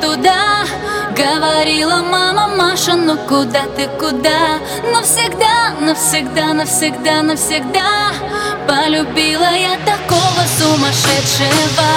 туда. Говорила мама Маша, ну куда ты, куда? Навсегда, навсегда, навсегда, навсегда Полюбила я такого сумасшедшего.